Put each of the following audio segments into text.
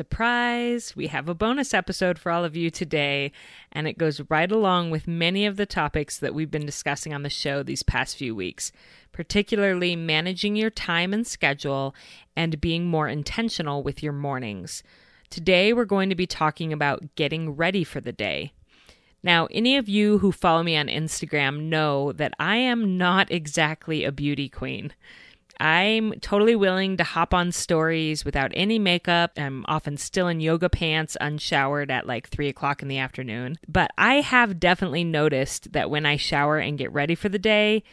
Surprise! We have a bonus episode for all of you today, and it goes right along with many of the topics that we've been discussing on the show these past few weeks, particularly managing your time and schedule and being more intentional with your mornings. Today, we're going to be talking about getting ready for the day. Now, any of you who follow me on Instagram know that I am not exactly a beauty queen. I'm totally willing to hop on stories without any makeup. I'm often still in yoga pants, unshowered at like three o'clock in the afternoon. But I have definitely noticed that when I shower and get ready for the day,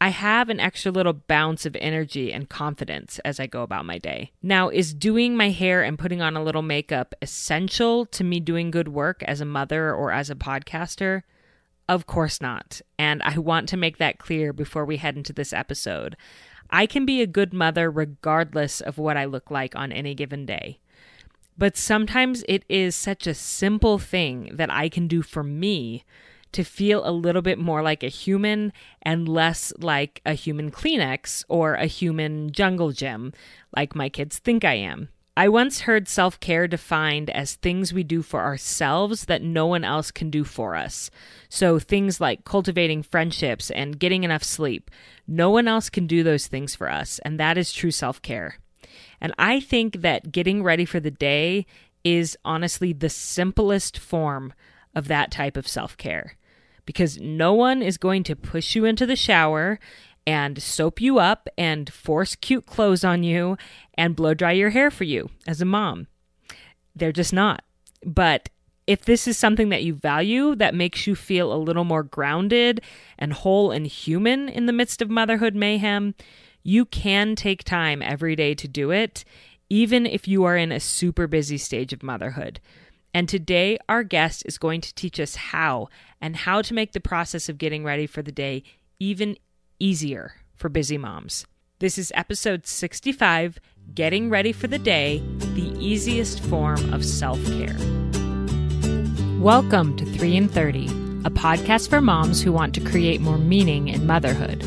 I have an extra little bounce of energy and confidence as I go about my day. Now, is doing my hair and putting on a little makeup essential to me doing good work as a mother or as a podcaster? Of course not. And I want to make that clear before we head into this episode. I can be a good mother regardless of what I look like on any given day. But sometimes it is such a simple thing that I can do for me to feel a little bit more like a human and less like a human Kleenex or a human jungle gym, like my kids think I am. I once heard self care defined as things we do for ourselves that no one else can do for us. So, things like cultivating friendships and getting enough sleep. No one else can do those things for us, and that is true self care. And I think that getting ready for the day is honestly the simplest form of that type of self care because no one is going to push you into the shower and soap you up and force cute clothes on you and blow dry your hair for you as a mom. They're just not. But if this is something that you value that makes you feel a little more grounded and whole and human in the midst of motherhood mayhem, you can take time every day to do it, even if you are in a super busy stage of motherhood. And today, our guest is going to teach us how and how to make the process of getting ready for the day even easier for busy moms. This is episode 65 Getting Ready for the Day, the easiest form of self care. Welcome to 3 in 30, a podcast for moms who want to create more meaning in motherhood.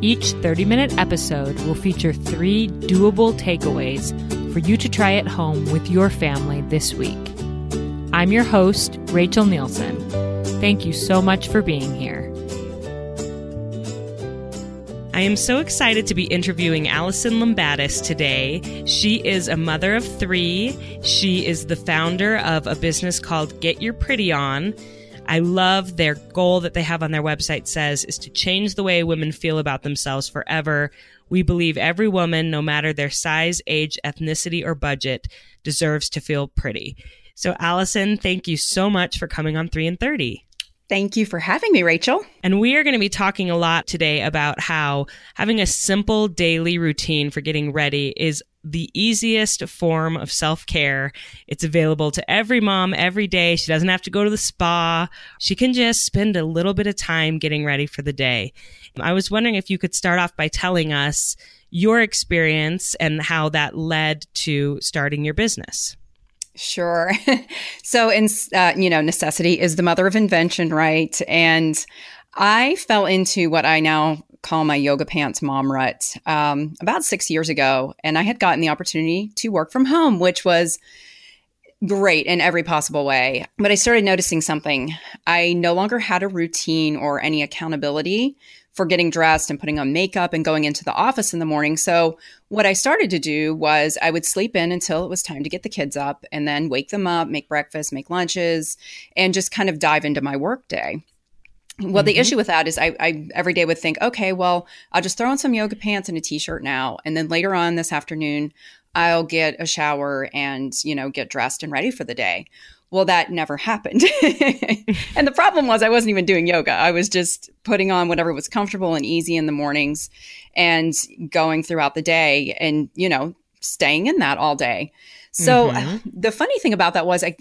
Each 30 minute episode will feature three doable takeaways for you to try at home with your family this week. I'm your host, Rachel Nielson. Thank you so much for being here. I am so excited to be interviewing Alison Lumbatis today. She is a mother of three. She is the founder of a business called Get Your Pretty On. I love their goal that they have on their website says is to change the way women feel about themselves forever. We believe every woman, no matter their size, age, ethnicity, or budget, deserves to feel pretty. So, Alison, thank you so much for coming on 3 and 30. Thank you for having me, Rachel. And we are going to be talking a lot today about how having a simple daily routine for getting ready is the easiest form of self care. It's available to every mom every day. She doesn't have to go to the spa. She can just spend a little bit of time getting ready for the day. I was wondering if you could start off by telling us your experience and how that led to starting your business. Sure. so, in uh, you know, necessity is the mother of invention, right? And I fell into what I now call my yoga pants mom rut um, about six years ago, and I had gotten the opportunity to work from home, which was great in every possible way. But I started noticing something. I no longer had a routine or any accountability for getting dressed and putting on makeup and going into the office in the morning. So, what I started to do was I would sleep in until it was time to get the kids up and then wake them up, make breakfast, make lunches, and just kind of dive into my work day. Well, mm-hmm. the issue with that is I, I every day would think, okay, well, I'll just throw on some yoga pants and a t-shirt now, and then later on this afternoon, I'll get a shower and you know get dressed and ready for the day. Well, that never happened. and the problem was I wasn't even doing yoga. I was just putting on whatever was comfortable and easy in the mornings and going throughout the day and, you know, staying in that all day. So mm-hmm. the funny thing about that was I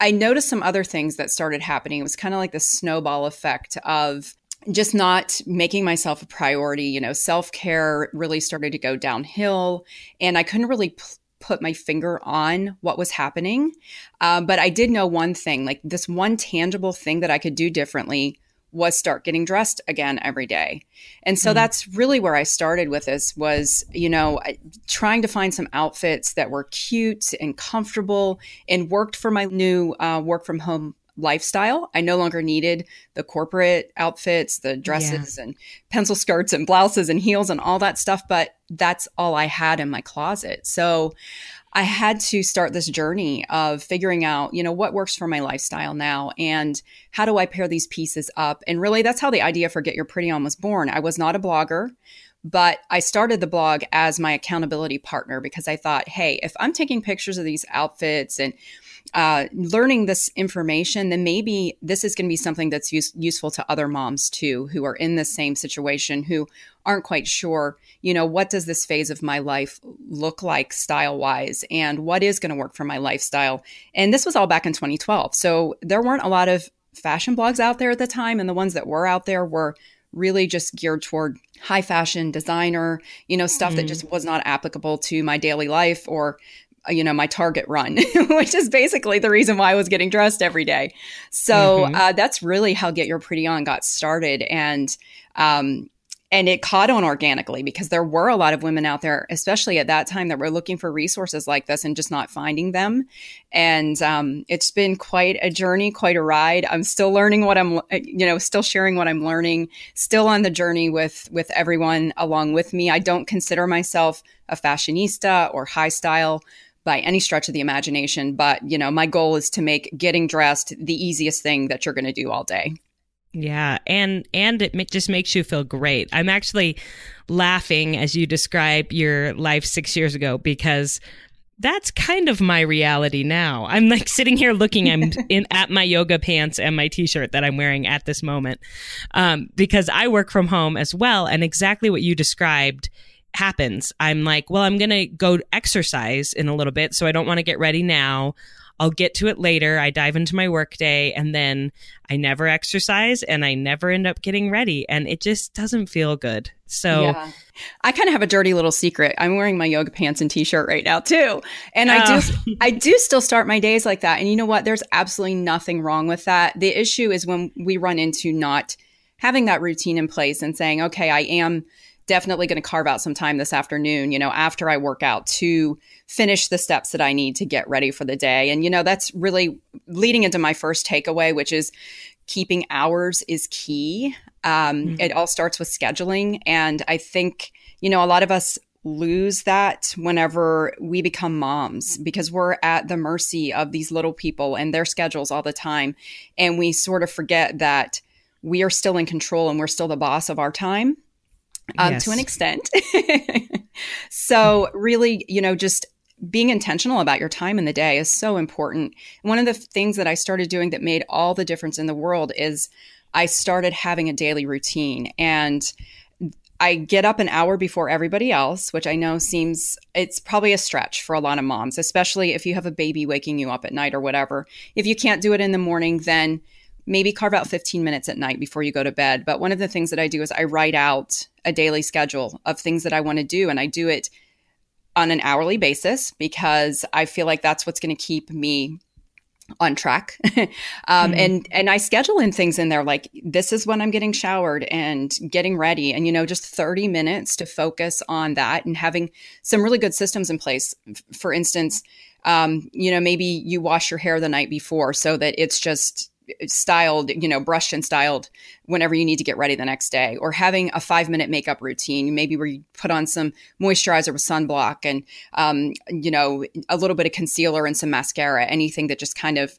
I noticed some other things that started happening. It was kind of like the snowball effect of just not making myself a priority. You know, self care really started to go downhill, and I couldn't really p- put my finger on what was happening. Um, but I did know one thing like this one tangible thing that I could do differently was start getting dressed again every day. And so mm. that's really where I started with this was, you know, trying to find some outfits that were cute and comfortable and worked for my new uh, work from home lifestyle. I no longer needed the corporate outfits, the dresses yeah. and pencil skirts and blouses and heels and all that stuff, but that's all I had in my closet. So I had to start this journey of figuring out, you know, what works for my lifestyle now and how do I pair these pieces up? And really, that's how the idea for Get Your Pretty On was born. I was not a blogger, but I started the blog as my accountability partner because I thought, hey, if I'm taking pictures of these outfits and uh, learning this information, then maybe this is going to be something that's use- useful to other moms too, who are in the same situation, who aren't quite sure, you know, what does this phase of my life look like style wise and what is going to work for my lifestyle. And this was all back in 2012. So there weren't a lot of fashion blogs out there at the time. And the ones that were out there were really just geared toward high fashion designer, you know, stuff mm. that just was not applicable to my daily life or you know my target run which is basically the reason why i was getting dressed every day. So mm-hmm. uh, that's really how get your pretty on got started. And um, and it caught on organically because there were a lot of women out there especially at that time that were looking for resources like this and just not finding them. And um, it's been quite a journey quite a ride. I'm still learning what i'm you know still sharing what i'm learning still on the journey with with everyone along with me. I don't consider myself a fashionista or high style by any stretch of the imagination. But, you know, my goal is to make getting dressed the easiest thing that you're going to do all day. Yeah, and and it just makes you feel great. I'm actually laughing as you describe your life 6 years ago because that's kind of my reality now. I'm like sitting here looking I'm in at my yoga pants and my t-shirt that I'm wearing at this moment. Um, because I work from home as well and exactly what you described happens. I'm like, well, I'm going to go exercise in a little bit. So I don't want to get ready now. I'll get to it later. I dive into my workday and then I never exercise and I never end up getting ready and it just doesn't feel good. So yeah. I kind of have a dirty little secret. I'm wearing my yoga pants and t-shirt right now too. And I do oh. I do still start my days like that. And you know what? There's absolutely nothing wrong with that. The issue is when we run into not having that routine in place and saying, "Okay, I am definitely going to carve out some time this afternoon, you know, after I work out to finish the steps that I need to get ready for the day. And, you know, that's really leading into my first takeaway, which is keeping hours is key. Um, mm-hmm. It all starts with scheduling. And I think, you know, a lot of us lose that whenever we become moms because we're at the mercy of these little people and their schedules all the time. And we sort of forget that we are still in control and we're still the boss of our time um, yes. to an extent. so, really, you know, just being intentional about your time in the day is so important. One of the things that I started doing that made all the difference in the world is I started having a daily routine and I get up an hour before everybody else, which I know seems it's probably a stretch for a lot of moms, especially if you have a baby waking you up at night or whatever. If you can't do it in the morning, then maybe carve out 15 minutes at night before you go to bed. But one of the things that I do is I write out a daily schedule of things that I want to do, and I do it on an hourly basis because I feel like that's what's going to keep me on track um, mm-hmm. and and i schedule in things in there like this is when i'm getting showered and getting ready and you know just 30 minutes to focus on that and having some really good systems in place for instance um, you know maybe you wash your hair the night before so that it's just styled, you know, brushed and styled whenever you need to get ready the next day, or having a five minute makeup routine, maybe where you put on some moisturizer with sunblock and, um, you know, a little bit of concealer and some mascara, anything that just kind of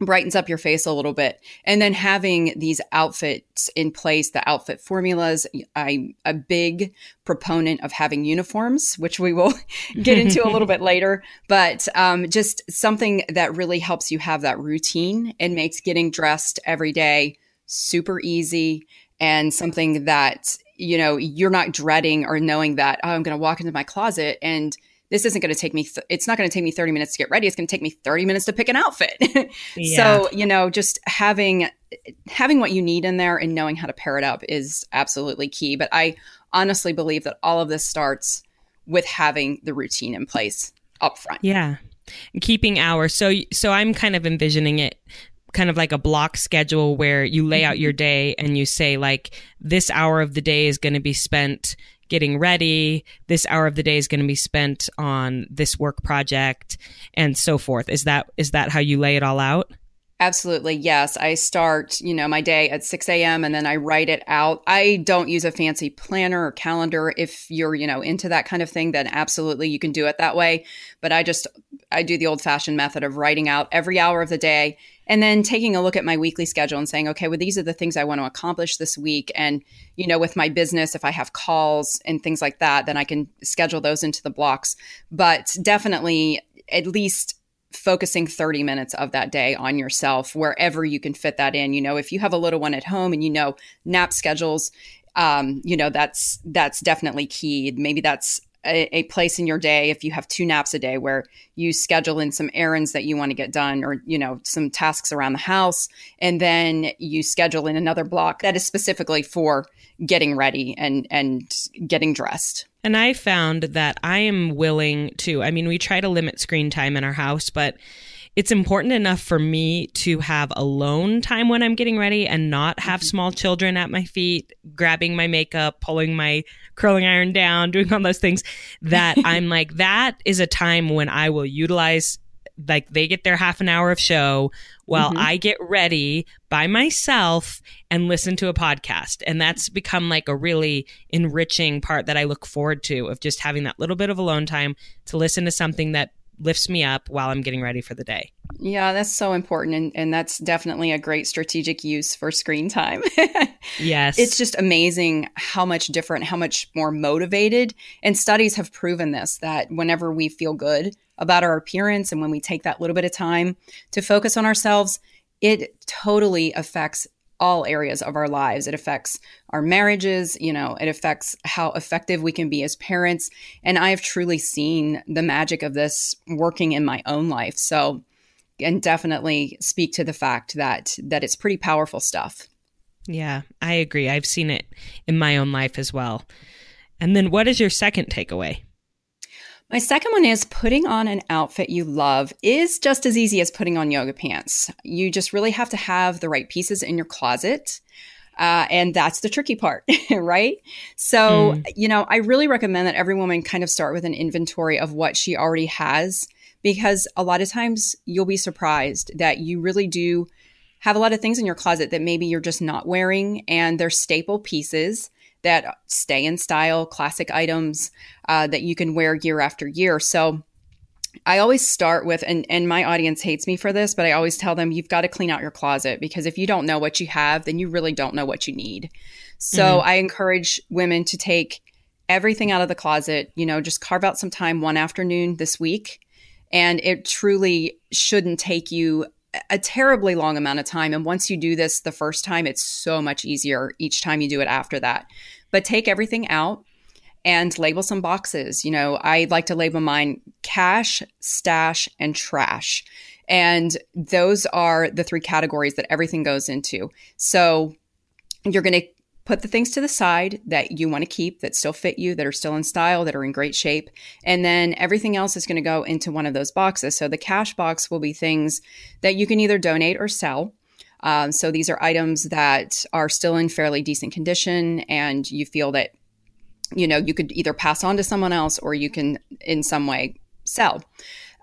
brightens up your face a little bit. And then having these outfits in place the outfit formulas i'm a big proponent of having uniforms which we will get into a little bit later. But um, just something that really helps you have that routine and makes getting dressed every day super easy and something that you know you're not dreading or knowing that oh, i'm going to walk into my closet and this isn't going to take me th- it's not going to take me 30 minutes to get ready it's going to take me 30 minutes to pick an outfit yeah. so you know just having having what you need in there and knowing how to pair it up is absolutely key but i honestly believe that all of this starts with having the routine in place up front yeah keeping hours so so i'm kind of envisioning it kind of like a block schedule where you lay out your Mm-hmm. day and you say like this hour of the day is going to be spent getting ready this hour of the day is going to be spent on this work project and so forth is that is that how you lay it all out Absolutely. Yes. I start, you know, my day at 6 a.m. and then I write it out. I don't use a fancy planner or calendar. If you're, you know, into that kind of thing, then absolutely you can do it that way. But I just, I do the old fashioned method of writing out every hour of the day and then taking a look at my weekly schedule and saying, okay, well, these are the things I want to accomplish this week. And, you know, with my business, if I have calls and things like that, then I can schedule those into the blocks. But definitely at least focusing 30 minutes of that day on yourself wherever you can fit that in you know if you have a little one at home and you know nap schedules um, you know that's that's definitely key maybe that's a, a, place in your day if you have two naps a day where you schedule in some errands that you want to get done or you know some tasks around the house and then you schedule in another block that is specifically for getting ready and and getting dressed. And I found that I am willing to, I mean, we try to limit screen time in our house, but it's important enough for me to have alone time when I'm getting ready and not have small children at my feet, grabbing my makeup, pulling my curling iron down, doing all those things that I'm like, that is a time when I will utilize like they get their half an hour of show while mm-hmm. I get ready by myself and listen to a podcast. And that's become like a really enriching part that I look forward to of just having that little bit of alone time to listen to something that lifts me up while I'm getting ready for the day. Yeah, that's so important. And, and that's definitely a great strategic use for screen time. yes. It's just amazing how much different, how much more motivated. And studies have proven this that whenever we feel good about our appearance and when we take that little bit of time to focus on ourselves, it totally affects all areas of our lives. It affects our marriages, you know, it affects how effective we can be as parents. And I have truly seen the magic of this working in my own life. So, and definitely speak to the fact that that it's pretty powerful stuff. Yeah, I agree. I've seen it in my own life as well. And then what is your second takeaway? My second one is putting on an outfit you love is just as easy as putting on yoga pants. You just really have to have the right pieces in your closet. Uh, and that's the tricky part, right? So, mm. you know, I really recommend that every woman kind of start with an inventory of what she already has, because a lot of times you'll be surprised that you really do have a lot of things in your closet that maybe you're just not wearing, and they're staple pieces that stay in style, classic items uh, that you can wear year after year. So I always start with, and, and my audience hates me for this, but I always tell them you've got to clean out your closet because if you don't know what you have, then you really don't know what you need. So mm-hmm. I encourage women to take everything out of the closet, you know, just carve out some time one afternoon this week. And it truly shouldn't take you a terribly long amount of time. And once you do this the first time, it's so much easier each time you do it after that. But take everything out and label some boxes. You know, I like to label mine cash, stash, and trash. And those are the three categories that everything goes into. So you're going to put the things to the side that you want to keep that still fit you, that are still in style, that are in great shape. And then everything else is going to go into one of those boxes. So the cash box will be things that you can either donate or sell. Um, so these are items that are still in fairly decent condition and you feel that, you know, you could either pass on to someone else or you can in some way sell.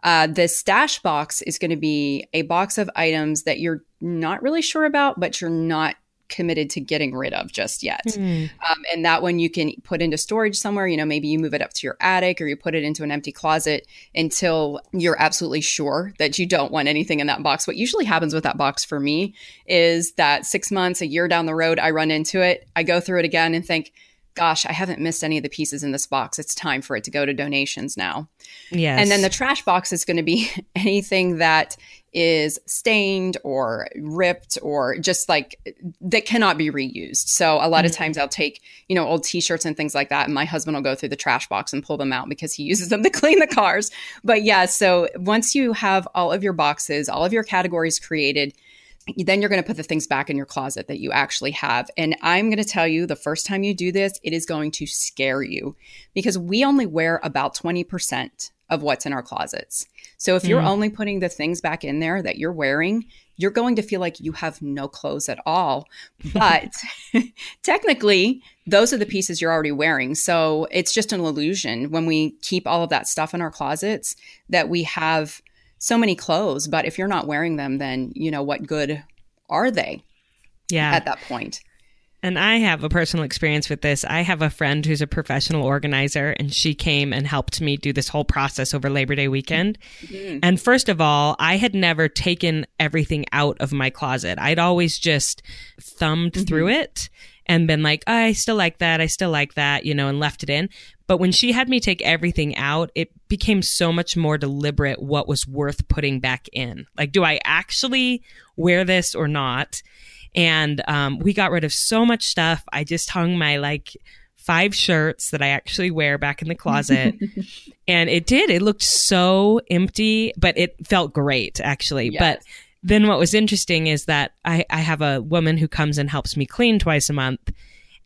Uh, the stash box is going to be a box of items that you're not really sure about, but you're not committed to getting rid of just yet. Mm. Um, and that one you can put into storage somewhere. You know, maybe you move it up to your attic or you put it into an empty closet until you're absolutely sure that you don't want anything in that box. What usually happens with that box for me is that six months, a year down the road, I run into it, I go through it again and think, gosh, I haven't missed any of the pieces in this box. It's time for it to go to donations now. Yes. And then the trash box is going to be anything that is stained or ripped or just like that cannot be reused. So a lot mm-hmm. of times I'll take, you know, old t-shirts and things like that and my husband will go through the trash box and pull them out because he uses them to clean the cars. But yeah, so once you have all of your boxes, all of your categories created, then you're going to put the things back in your closet that you actually have. And I'm going to tell you the first time you do this, it is going to scare you because we only wear about 20% of what's in our closets. So if you're mm. only putting the things back in there that you're wearing, you're going to feel like you have no clothes at all. But technically, those are the pieces you're already wearing. So it's just an illusion when we keep all of that stuff in our closets that we have so many clothes. But if you're not wearing them, then, you know, what good are they? Yeah. At that point. And I have a personal experience with this. I have a friend who's a professional organizer, and she came and helped me do this whole process over Labor Day weekend. Mm-hmm. And first of all, I had never taken everything out of my closet. I'd always just thumbed mm-hmm. through it and been like, oh, I still like that. I still like that, you know, and left it in. But when she had me take everything out, it became so much more deliberate what was worth putting back in. Like, do I actually wear this or not? And um, we got rid of so much stuff. I just hung my like five shirts that I actually wear back in the closet. and it did. It looked so empty, but it felt great actually. Yes. But then what was interesting is that I, I have a woman who comes and helps me clean twice a month.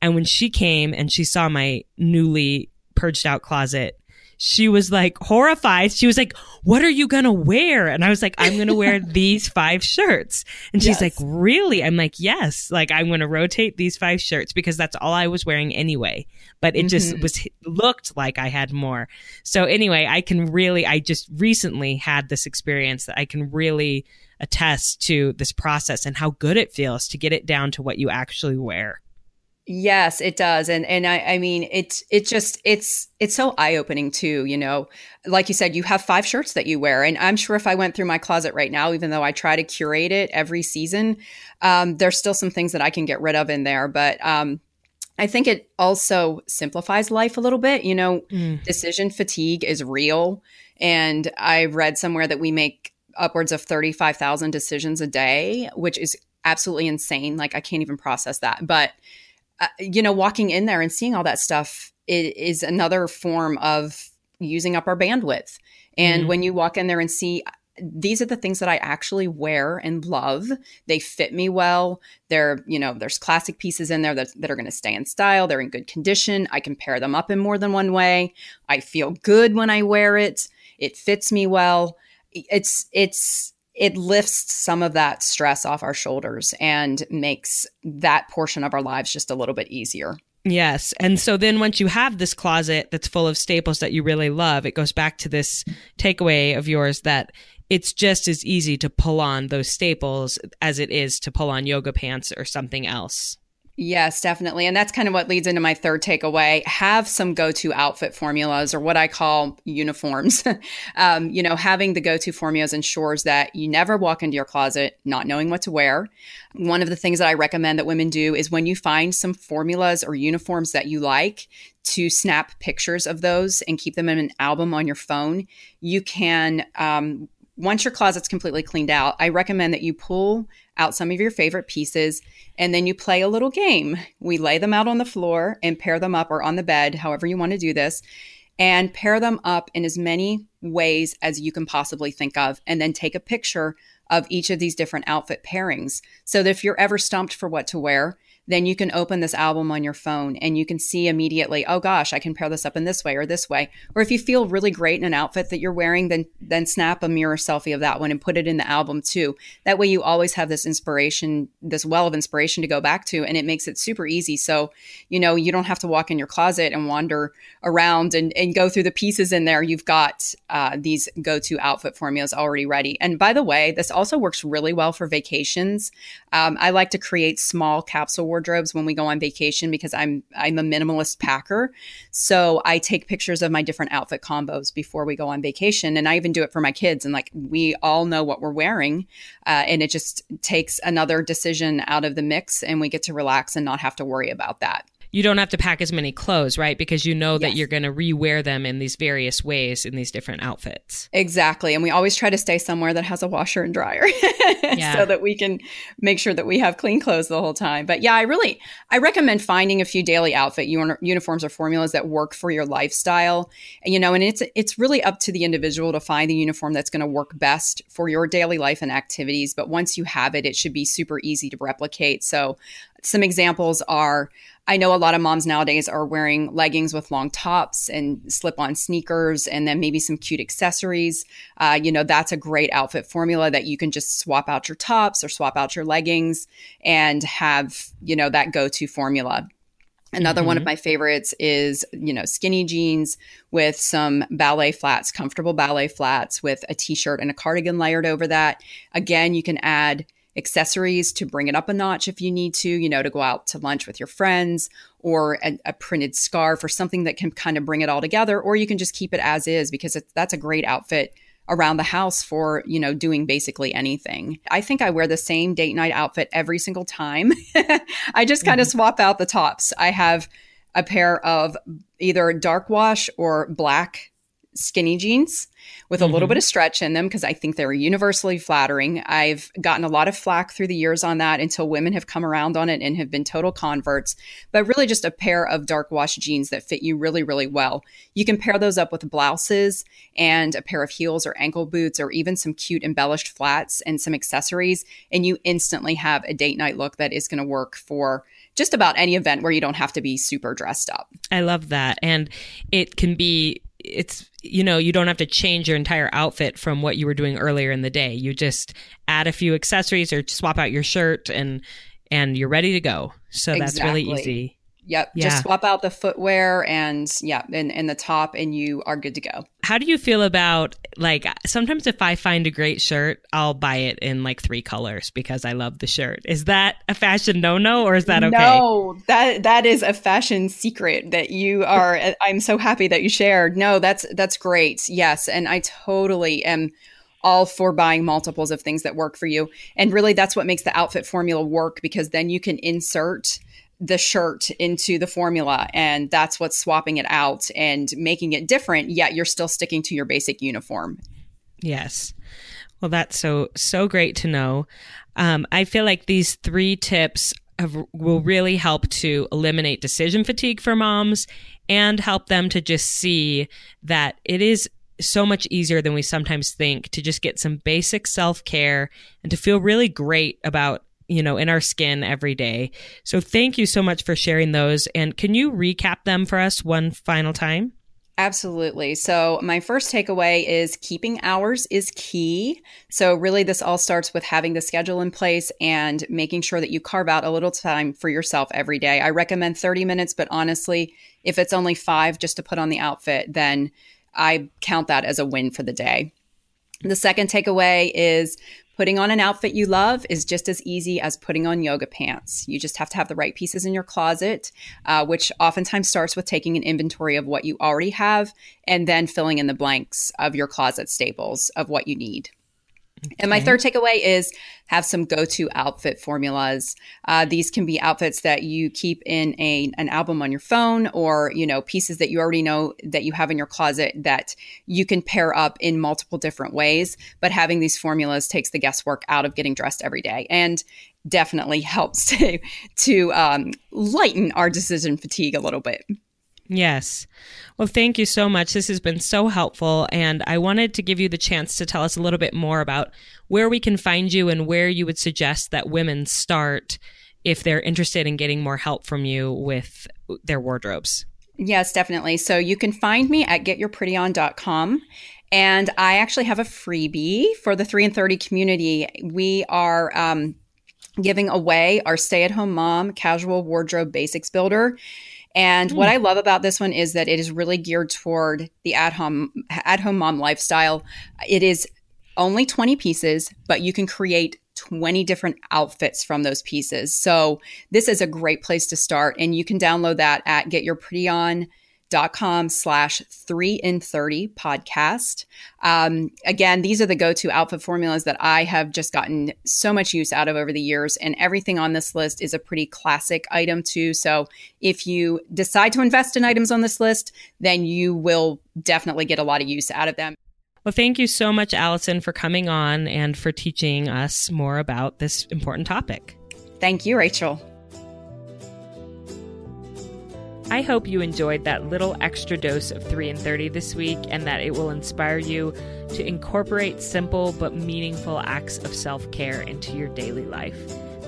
And when she came and she saw my newly purged out closet, she was like horrified. She was like, what are you going to wear? And I was like, I'm going to wear these five shirts. And she's yes. like, really? I'm like, yes. Like, I'm going to rotate these five shirts because that's all I was wearing anyway. But it mm-hmm. just was looked like I had more. So anyway, I can really, I just recently had this experience that I can really attest to this process and how good it feels to get it down to what you actually wear. Yes, it does. And and I, I mean it's it just it's it's so eye-opening too, you know. Like you said, you have five shirts that you wear. And I'm sure if I went through my closet right now, even though I try to curate it every season, um, there's still some things that I can get rid of in there. But um I think it also simplifies life a little bit. You know, mm. decision fatigue is real. And I read somewhere that we make upwards of 35,000 decisions a day, which is absolutely insane. Like, I can't even process that. But uh, you know, walking in there and seeing all that stuff is, another form of using up our bandwidth. And mm-hmm. when you walk in there and see these are the things that I actually wear and love. They fit me well. They're, you know, there's classic pieces in there that, that are going to stay in style. They're in good condition. I can pair them up in more than one way. I feel good when I wear it. It fits me well. It's, it's, it lifts some of that stress off our shoulders and makes that portion of our lives just a little bit easier. Yes. And so then once you have this closet that's full of staples that you really love, it goes back to this takeaway of yours that it's just as easy to pull on those staples as it is to pull on yoga pants or something else. Yes, definitely. And that's kind of what leads into my third takeaway. Have some go to outfit formulas or what I call uniforms. um, you know, having the go to formulas ensures that you never walk into your closet not knowing what to wear. One of the things that I recommend that women do is when you find some formulas or uniforms that you like, to snap pictures of those and keep them in an album on your phone. You can, um, once your closet's completely cleaned out, I recommend that you pull out some of your favorite pieces and then you play a little game. We lay them out on the floor and pair them up or on the bed, however you want to do this, and pair them up in as many ways as you can possibly think of. And then take a picture of each of these different outfit pairings so that if you're ever stumped for what to wear, then you can open this album on your phone and you can see immediately, oh gosh, I can pair this up in this way or this way. Or if you feel really great in an outfit that you're wearing, then then snap a mirror selfie of that one and put it in the album too. That way you always have this inspiration, this well of inspiration to go back to and it makes it super easy. So, you know, you don't have to walk in your closet and wander around and, and go through the pieces in there. You've got uh, these go-to outfit formulas already ready. And by the way, this also works really well for vacations. Um, I like to create small capsule wardrobes when we go on vacation because I'm I'm a minimalist packer. So I take pictures of my different outfit combos before we go on vacation, and I even do it for my kids. And like we all know what we're wearing, uh, and it just takes another decision out of the mix, and we get to relax and not have to worry about that you don't have to pack as many clothes, right? Because you know that you're going to rewear them in these various ways in these different outfits. Exactly. And we always try to stay somewhere that has a washer and dryer yeah. so that we can make sure that we have clean clothes the whole time. But yeah, I really I recommend finding a few daily outfit uniforms or formulas that work for your lifestyle. And you know, and it's it's really up to the individual to find the uniform that's going to work best for your daily life and activities, but once you have it, it should be super easy to replicate. So some examples are I know a lot of moms nowadays are wearing leggings with long tops and slip on sneakers and then maybe some cute accessories. Uh, you know, that's a great outfit formula that you can just swap out your tops or swap out your leggings and have, you know, that go to formula. Another mm-hmm. one of mm-hmm. my favorites is, you know, skinny jeans with some ballet flats, comfortable ballet flats with a t shirt and a cardigan layered over that. Again, you can add accessories to bring it up a notch if you need to, you know, to go out to lunch with your friends or a, a printed scarf or something that can kind of bring it all together. Or you can just keep it as is because that's a great outfit around the house for, you know, doing basically anything. I think I wear the same date night outfit every single time. I just kind of mm-hmm. swap out the tops. I have a pair of either dark wash or black skinny jeans with a mm-hmm. little bit of stretch in them because I think they're universally flattering. I've gotten a lot of flack through the years on that until women have come around on it and have been total converts. But really, just a pair of dark wash jeans that fit you really, really well. You can pair those up with blouses and a pair of heels or ankle boots or even some cute embellished flats and some accessories. And you instantly have a date night look that is going to work for just about any event where you don't have to be super dressed up. I love that. And it can be it's you know you don't have to change your entire outfit from what you were doing earlier in the day. You just add a few accessories or swap out your shirt and and you're ready to go. So exactly. that's really easy Yep. Yeah. Just swap out the footwear and yeah, and, and the top and you are good to go. How do you feel about like sometimes if I find a great shirt, I'll buy it in like three colors because I love the shirt. Is that a fashion no no or is that okay? No, that that is a fashion secret that you are uh, I'm so happy that you shared. No, that's that's great. Yes. And I totally am all for buying multiples of things that work for you. And really that's what makes the outfit formula work because then you can insert the shirt into the formula and that's what's swapping it out and making it different yet you're still sticking to your basic uniform. Yes. Well that's so so great to know. Um, i feel like these three tips have, will really help to eliminate decision fatigue for moms and help them to just see that it is so much easier than we sometimes think to just get some basic self-care and to feel really great about you know, in our skin every day. So thank you so much for sharing those. And can you recap them for us one final time? Absolutely. So, my first takeaway is keeping hours is key. So, really, this all starts with having the schedule in place and making sure that you carve out a little time for yourself every day. I recommend 30 minutes, but honestly, if it's only five just to put on the outfit, then I count that as a win for the day. The second takeaway is Putting on an outfit you love is just as easy as putting on yoga pants. You just have to have the right pieces in your closet, uh, which oftentimes starts with taking an inventory of what you already have and then filling in the blanks of your closet staples of what you need. Okay. And my third takeaway is have some go-to outfit formulas. Uh, these can be outfits that you keep in a an album on your phone, or you know pieces that you already know that you have in your closet that you can pair up in multiple different ways. But having these formulas takes the guesswork out of getting dressed every day, and definitely helps to to um, lighten our decision fatigue a little bit. Yes. Well, thank you so much. This has been so helpful. And I wanted to give you the chance to tell us a little bit more about where we can find you and where you would suggest that women start if they're interested in getting more help from you with their wardrobes. Yes, definitely. So you can find me at getyourprettyon.com. And I actually have a freebie for the 3 and 30 community. We are um, giving away our stay at home mom casual wardrobe basics builder. And mm. what hmm. I love about this one is that it is really geared toward the at home at home mom lifestyle. It is only 20 pieces, but you can create 20 different outfits from those pieces. So this is a great place to start. And you can download that at getyourprettyon.com dot com slash three in 30 podcast. Um, again, these are the go to outfit formulas that I have just gotten so much use out of over the years. And everything on this list is a pretty classic item, too. So if you decide to invest in items on this list, then you will definitely get a lot of use out of them. Well, thank you so much, Alison, for coming on and for teaching us more about this important topic. Thank you, Rachel. I hope you enjoyed that little extra dose of 3 and 30 this week and that it will inspire you to incorporate simple but meaningful acts of self care into your daily life.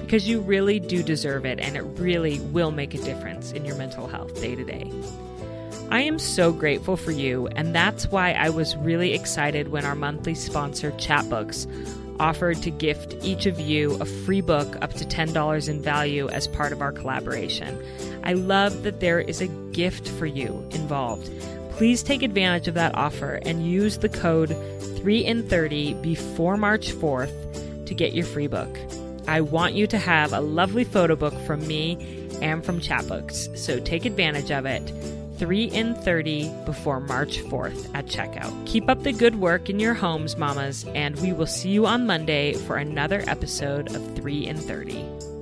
because you really do deserve it and it really will make a difference in your mental health day to day. I am so grateful for you, and that's why I was really excited when our monthly sponsor, Chatbooks, offered to gift each of you a free book up to $10 in value as part of our collaboration. I love that there is a gift for you involved. Please take advantage of that offer and use the code 3 in 30 before March 4th to get your free book. I want you to have a lovely photo book from me and from Chatbooks, so take advantage of it. 3 in 30 before March 4th at checkout. Keep up the good work in your homes, mamas, and we will see you on Monday for another episode of 3 in 30.